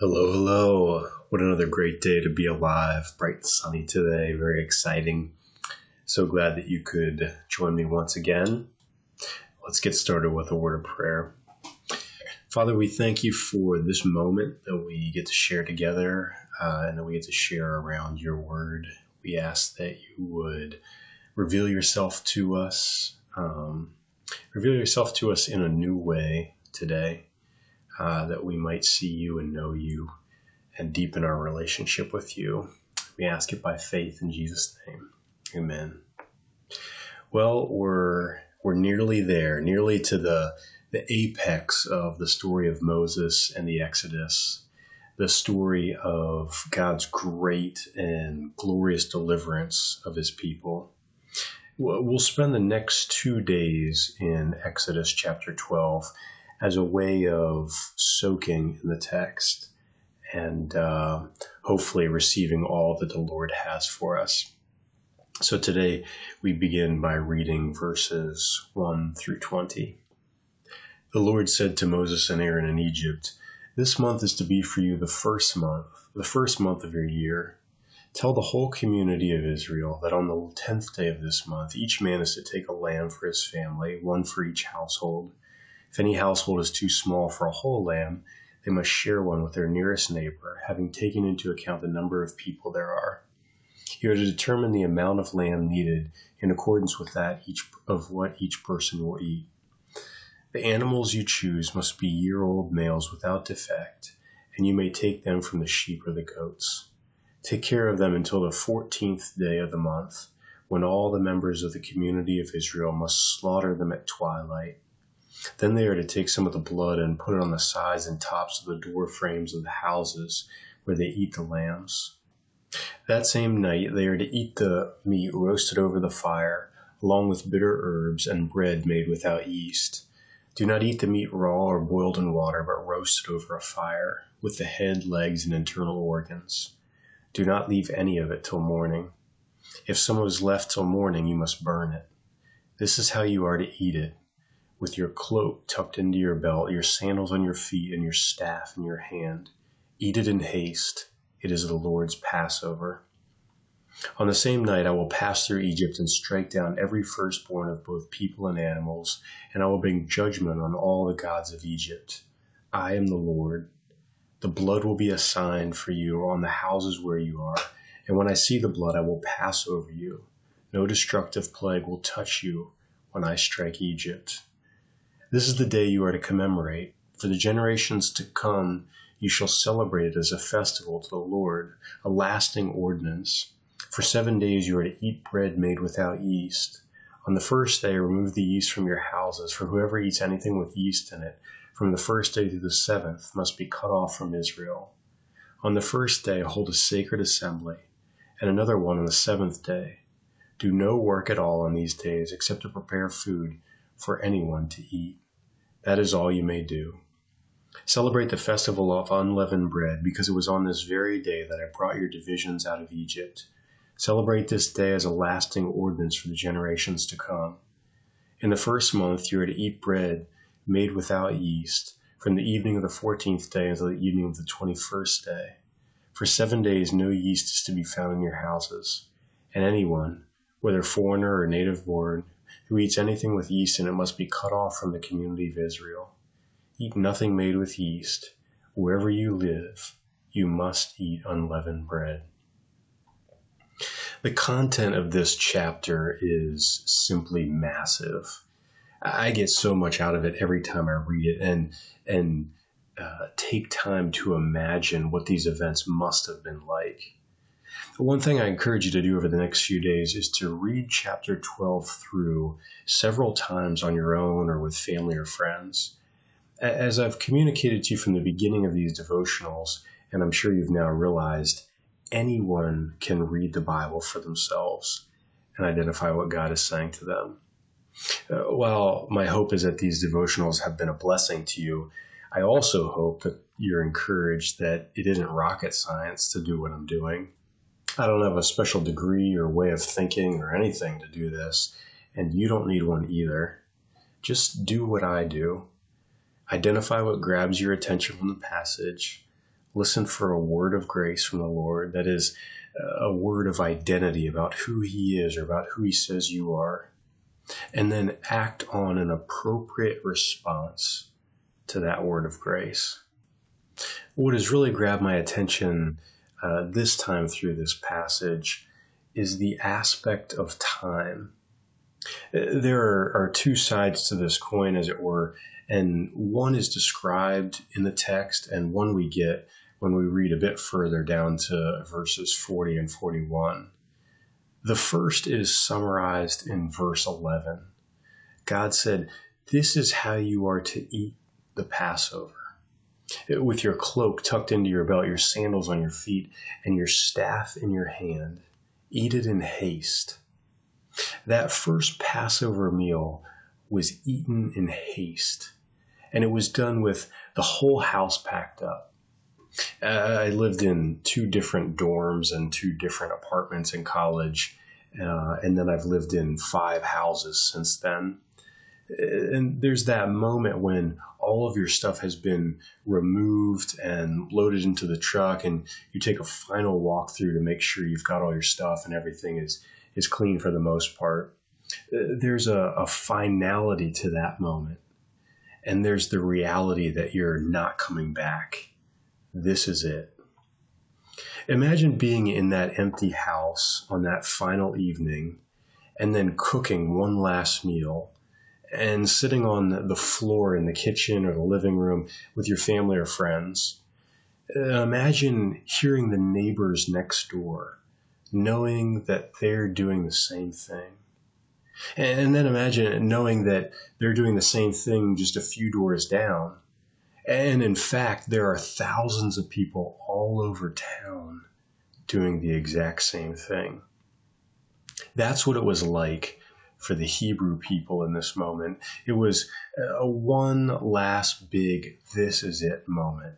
Hello, hello. What another great day to be alive. Bright and sunny today. Very exciting. So glad that you could join me once again. Let's get started with a word of prayer. Father, we thank you for this moment that we get to share together uh, and that we get to share around your word. We ask that you would reveal yourself to us, um, reveal yourself to us in a new way today uh, that we might see you and know you and deepen our relationship with you. We ask it by faith in Jesus' name. Amen. Well, we're we're nearly there, nearly to the the apex of the story of Moses and the Exodus, the story of God's great and glorious deliverance of his people. We'll spend the next two days in Exodus chapter 12 as a way of soaking in the text and uh, hopefully receiving all that the Lord has for us. So today we begin by reading verses 1 through 20. The Lord said to Moses and Aaron in Egypt, This month is to be for you the first month, the first month of your year. Tell the whole community of Israel that on the tenth day of this month, each man is to take a lamb for his family, one for each household. If any household is too small for a whole lamb, they must share one with their nearest neighbor, having taken into account the number of people there are. You are to determine the amount of lamb needed in accordance with that each of what each person will eat. The animals you choose must be year old males without defect, and you may take them from the sheep or the goats. Take care of them until the fourteenth day of the month, when all the members of the community of Israel must slaughter them at twilight then they are to take some of the blood and put it on the sides and tops of the door frames of the houses where they eat the lambs. That same night they are to eat the meat roasted over the fire, along with bitter herbs and bread made without yeast. Do not eat the meat raw or boiled in water, but roasted over a fire, with the head, legs, and internal organs. Do not leave any of it till morning. If some is left till morning, you must burn it. This is how you are to eat it with your cloak tucked into your belt, your sandals on your feet, and your staff in your hand. Eat it in haste. It is the Lord's Passover. On the same night I will pass through Egypt and strike down every firstborn of both people and animals, and I will bring judgment on all the gods of Egypt. I am the Lord. The blood will be a sign for you on the houses where you are, and when I see the blood, I will pass over you. No destructive plague will touch you when I strike Egypt. This is the day you are to commemorate. For the generations to come, you shall celebrate it as a festival to the Lord, a lasting ordinance. For seven days you are to eat bread made without yeast. On the first day, remove the yeast from your houses, for whoever eats anything with yeast in it, from the first day to the seventh, must be cut off from Israel. On the first day, hold a sacred assembly, and another one on the seventh day. Do no work at all on these days except to prepare food for anyone to eat. That is all you may do. Celebrate the festival of unleavened bread, because it was on this very day that I brought your divisions out of Egypt. Celebrate this day as a lasting ordinance for the generations to come. In the first month you are to eat bread made without yeast, from the evening of the fourteenth day until the evening of the twenty first day. For seven days no yeast is to be found in your houses, and anyone, whether foreigner or native born, who eats anything with yeast in it must be cut off from the community of Israel. Eat nothing made with yeast. Wherever you live, you must eat unleavened bread. The content of this chapter is simply massive. I get so much out of it every time I read it and and uh, take time to imagine what these events must have been like. One thing I encourage you to do over the next few days is to read chapter 12 through several times on your own or with family or friends. As I've communicated to you from the beginning of these devotionals, and I'm sure you've now realized, anyone can read the Bible for themselves and identify what God is saying to them. Uh, while my hope is that these devotionals have been a blessing to you, I also hope that you're encouraged that it isn't rocket science to do what I'm doing. I don't have a special degree or way of thinking or anything to do this, and you don't need one either. Just do what I do. Identify what grabs your attention from the passage, Listen for a word of grace from the Lord that is a word of identity about who He is or about who He says you are. And then act on an appropriate response to that word of grace. What has really grabbed my attention uh, this time through this passage is the aspect of time. Uh, there are, are, two sides to this coin, as it were, and one is described in the text, and one we get when we read a bit further down to verses 40 and 41. The first is summarized in verse 11. God said, This is how you are to eat the Passover. With your cloak tucked into your belt, your sandals on your feet, and your staff in your hand. Eat it in haste. That first Passover meal was eaten in haste, and it was done with the whole house packed up. Uh, I lived in two different dorms and two different apartments in college, uh, and then I've lived in five houses since then. And there's that moment when all of your stuff has been removed and loaded into the truck, and you take a final walkthrough to make sure you've got all your stuff and everything is is clean for the most part. Uh, there's a, a finality to that moment, and there's the reality that you're not coming back this is it. Imagine being in that empty house on that final evening and then cooking one last meal and sitting on the floor in the kitchen or the living room with your family or friends. Uh, imagine hearing the neighbors next door, knowing that they're doing the same thing. And then imagine knowing that they're doing the same thing just a few doors down and in fact, there are thousands of people all over town doing the exact same thing. That's what it was like for the Hebrew people in this moment. It was a one last big, this is it moment.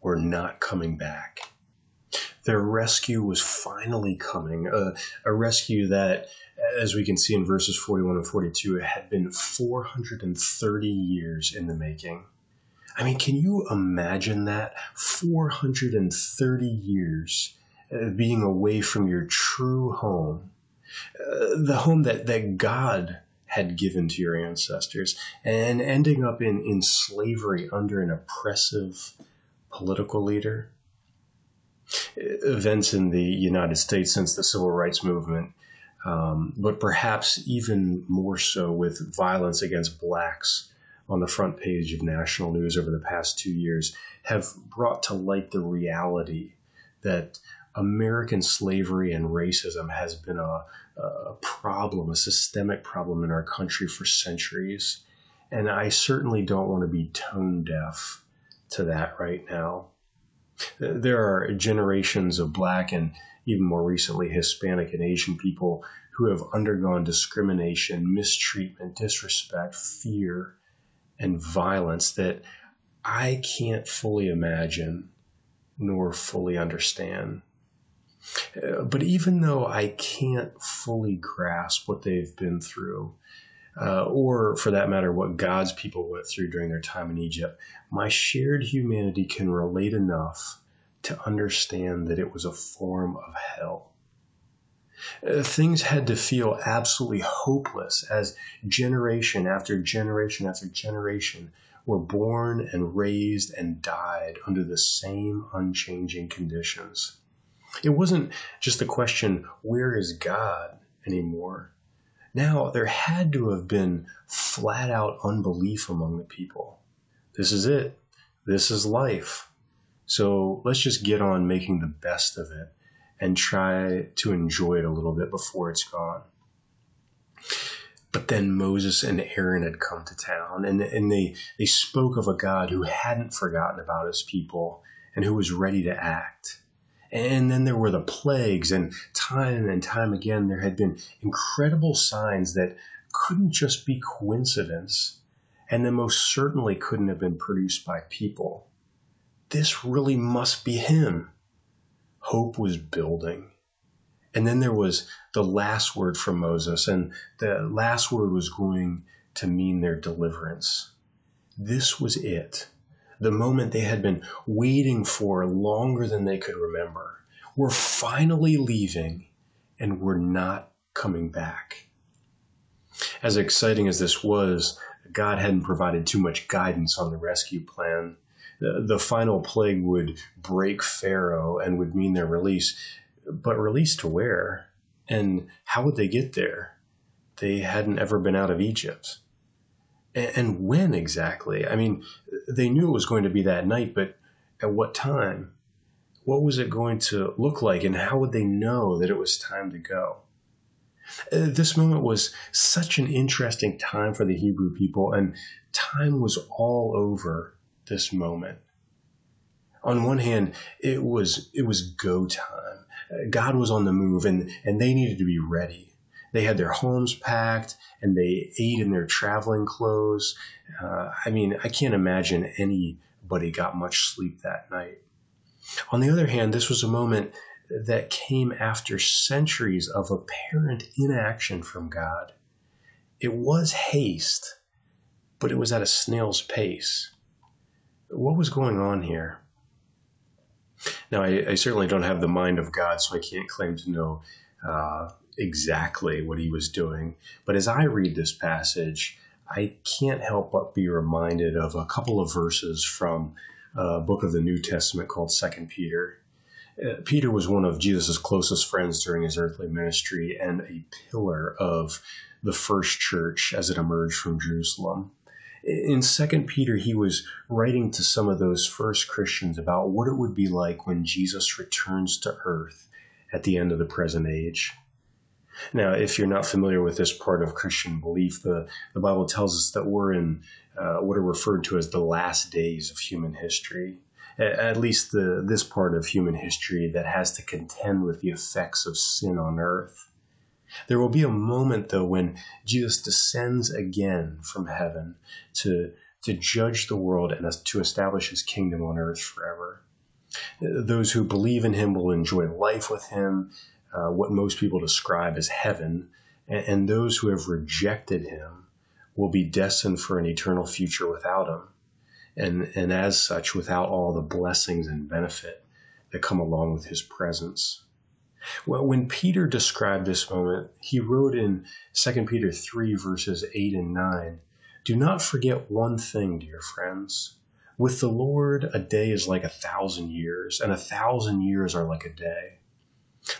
We're not coming back. Their rescue was finally coming, a, a rescue that, as we can see in verses 41 and 42, had been 430 years in the making. I mean, can you imagine that? 430 years uh, being away from your true home, uh, the home that, that God had given to your ancestors, and ending up in, in slavery under an oppressive political leader. Events in the United States since the Civil Rights Movement, um, but perhaps even more so with violence against blacks on the front page of national news over the past two years have brought to light the reality that American slavery and racism has been a, a, problem, a systemic problem in our country for centuries. And I certainly don't want to be tone deaf to that right now. There are generations of Black and even more recently Hispanic and Asian people who have undergone discrimination, mistreatment, disrespect, fear, and violence that I can't fully imagine nor fully understand. Uh, but even though I can't fully grasp what they've been through, uh, or for that matter, what God's people went through during their time in Egypt, my shared humanity can relate enough to understand that it was a form of hell. Uh, things had to feel absolutely hopeless as generation after generation after generation were born and raised and died under the same unchanging conditions. It wasn't just the question, where is God anymore? Now, there had to have been flat out unbelief among the people. This is it. This is life. So let's just get on making the best of it and try to enjoy it a little bit before it's gone. But then Moses and Aaron had come to town and, and they, they spoke of a God who hadn't forgotten about his people and who was ready to act. And then there were the plagues, and time and time again, there had been incredible signs that couldn't just be coincidence, and then most certainly couldn't have been produced by people. This really must be him hope was building. And then there was the last word from Moses, and the last word was going to mean their deliverance. This was it the moment they had been waiting for longer than they could remember. We're finally leaving and we're not coming back. As exciting as this was, God hadn't provided too much guidance on the rescue plan. The, final plague would break Pharaoh and would mean their release. But release to where? And how would they get there? They hadn't ever been out of Egypt. And, when exactly? I mean, they knew it was going to be that night, but at what time? What was it going to look like, and how would they know that it was time to go? Uh, this moment was such an interesting time for the Hebrew people, and time was all over this moment. On one hand, it was it was go time. Uh, God was on the move, and and they needed to be ready. They had their homes packed, and they ate in their traveling clothes. Uh, I mean, I can't imagine anybody got much sleep that night. On the other hand, this was a moment that came after centuries of apparent inaction from God. It was haste, but it was at a snail's pace. What was going on here? Now, I, I certainly don't have the mind of God, so I can't claim to know uh, exactly what he was doing. But as I read this passage, I can't help but be reminded of a couple of verses from a book of the New Testament called Second Peter. Uh, Peter was one of Jesus' closest friends during his earthly ministry and a pillar of the first church as it emerged from Jerusalem. In 2 Peter, he was writing to some of those first Christians about what it would be like when Jesus returns to earth at the end of the present age. Now, if you're not familiar with this part of Christian belief, the, the Bible tells us that we're in uh, what are referred to as the last days of human history at least the, this part of human history that has to contend with the effects of sin on earth. There will be a moment, though, when Jesus descends again from heaven to, to judge the world and to establish his kingdom on earth forever. Those who believe in him will enjoy life with him, uh, what most people describe as heaven, and, and those who have rejected him will be destined for an eternal future without him and, and as such, without all the blessings and benefit that come along with his presence. Well, when Peter described this moment, he wrote in 2 Peter 3, verses 8 and 9 Do not forget one thing, dear friends. With the Lord, a day is like a thousand years, and a thousand years are like a day.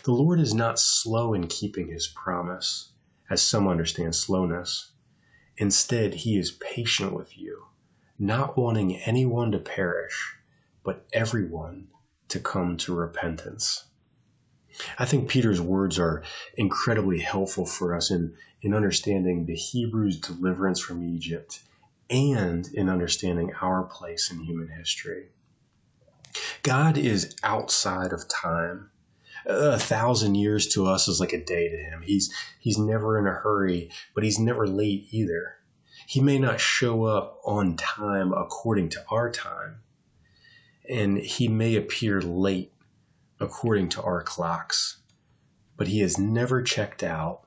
The Lord is not slow in keeping his promise, as some understand slowness. Instead, he is patient with you not wanting anyone to perish, but everyone to come to repentance. I think Peter's words are incredibly helpful for us in, in understanding the Hebrews' deliverance from Egypt and in understanding our place in human history. God is outside of time. A thousand years to us is like a day to him. He's he's never in a hurry, but he's never late either. He may not show up on time according to our time, and he may appear late according to our clocks, but he is never checked out,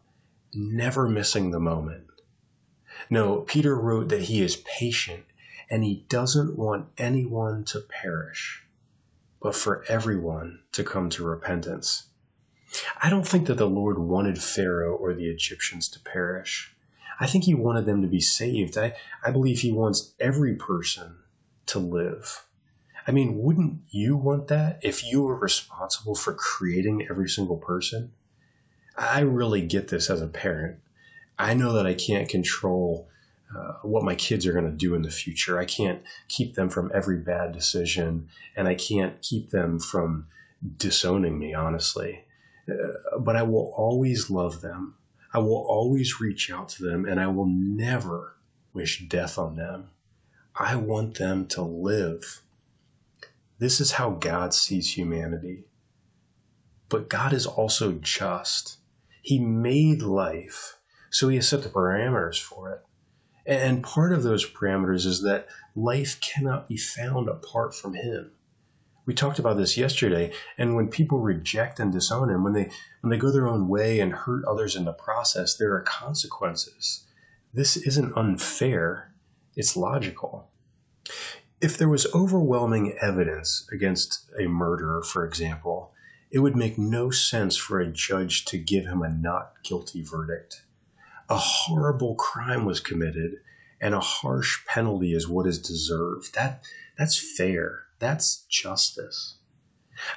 never missing the moment. No, Peter wrote that he is patient and he doesn't want anyone to perish, but for everyone to come to repentance. I don't think that the Lord wanted Pharaoh or the Egyptians to perish. I think he wanted them to be saved. I, I believe he wants every person to live. I mean, wouldn't you want that if you were responsible for creating every single person? I really get this as a parent. I know that I can't control uh, what my kids are going to do in the future. I can't keep them from every bad decision, and I can't keep them from disowning me, honestly. Uh, but I will always love them I will always reach out to them and I will never wish death on them. I want them to live. This is how God sees humanity. But God is also just. He made life, so He has set the parameters for it. And part of those parameters is that life cannot be found apart from Him. We talked about this yesterday. And when people reject and disown him, when they when they go their own way and hurt others in the process, there are consequences. This isn't unfair. It's logical. If there was overwhelming evidence against a murderer, for example, it would make no sense for a judge to give him a not guilty verdict. A horrible crime was committed, and a harsh penalty is what is deserved. That that's fair. That's justice.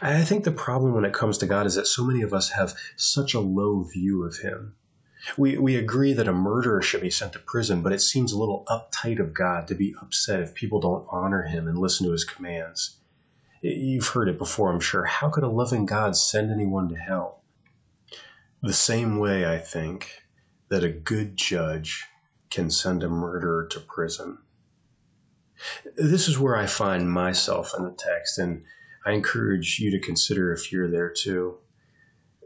I think the problem when it comes to God is that so many of us have such a low view of him. We, we agree that a murderer should be sent to prison, but it seems a little uptight of God to be upset if people don't honor him and listen to his commands. You've heard it before, I'm sure. How could a loving God send anyone to hell? The same way, I think, that a good judge can send a murderer to prison. This is where I find myself in the text, and I encourage you to consider if you're there too.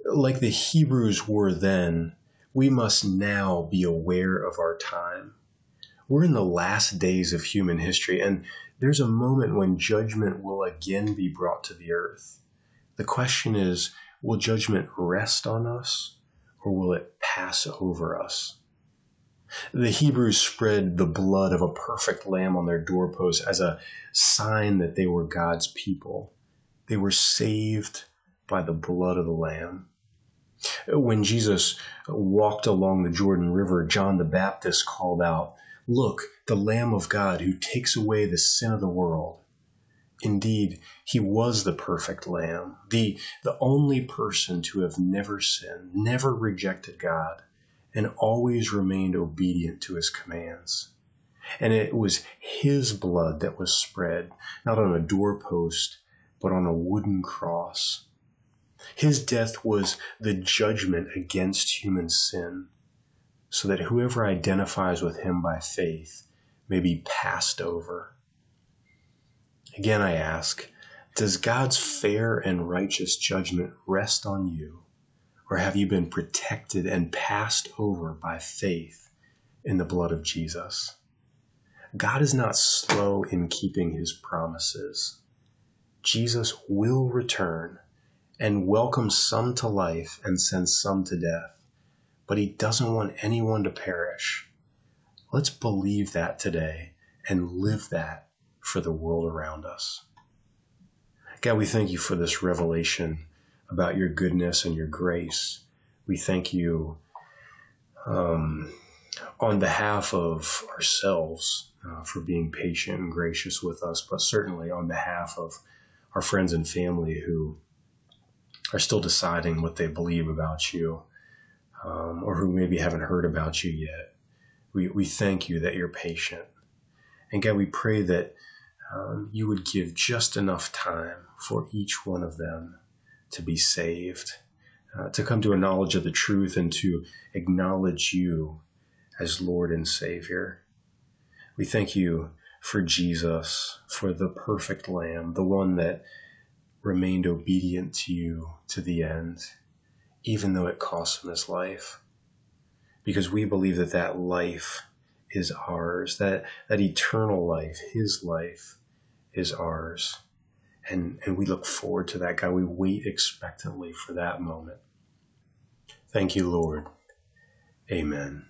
Like the Hebrews were then, we must now be aware of our time. We're in the last days of human history, and there's a moment when judgment will again be brought to the earth. The question is will judgment rest on us, or will it pass over us? The Hebrews spread the blood of a perfect lamb on their doorposts as a sign that they were God's people. They were saved by the blood of the lamb. When Jesus walked along the Jordan River, John the Baptist called out, Look, the Lamb of God who takes away the sin of the world. Indeed, he was the perfect Lamb, the, the only person to have never sinned, never rejected God, and always remained obedient to his commands. And it was his blood that was spread, not on a doorpost, but on a wooden cross his death was the judgment against human sin, so that whoever identifies with him by faith may be passed over. Again, I ask, does God's fair and righteous judgment rest on you, or have you been protected and passed over by faith in the blood of Jesus? God is not slow in keeping his promises. Jesus will return and welcomes some to life and sends some to death. But he doesn't want anyone to perish. Let's believe that today and live that for the world around us. God, we thank you for this revelation about your goodness and your grace. We thank you um, on behalf of ourselves uh, for being patient and gracious with us, but certainly on behalf of our friends and family who are still deciding what they believe about you, um, or who maybe haven't heard about you yet. We, we thank you that you're patient. And God, we pray that um, you would give just enough time for each one of them to be saved, uh, to come to a knowledge of the truth, and to acknowledge you as Lord and Savior. We thank you for Jesus, for the perfect Lamb, the one that remained obedient to you to the end, even though it cost him his life. Because we believe that that life is ours, that, that eternal life, his life, is ours. And, and we look forward to that, God. We wait expectantly for that moment. Thank you, Lord. Amen.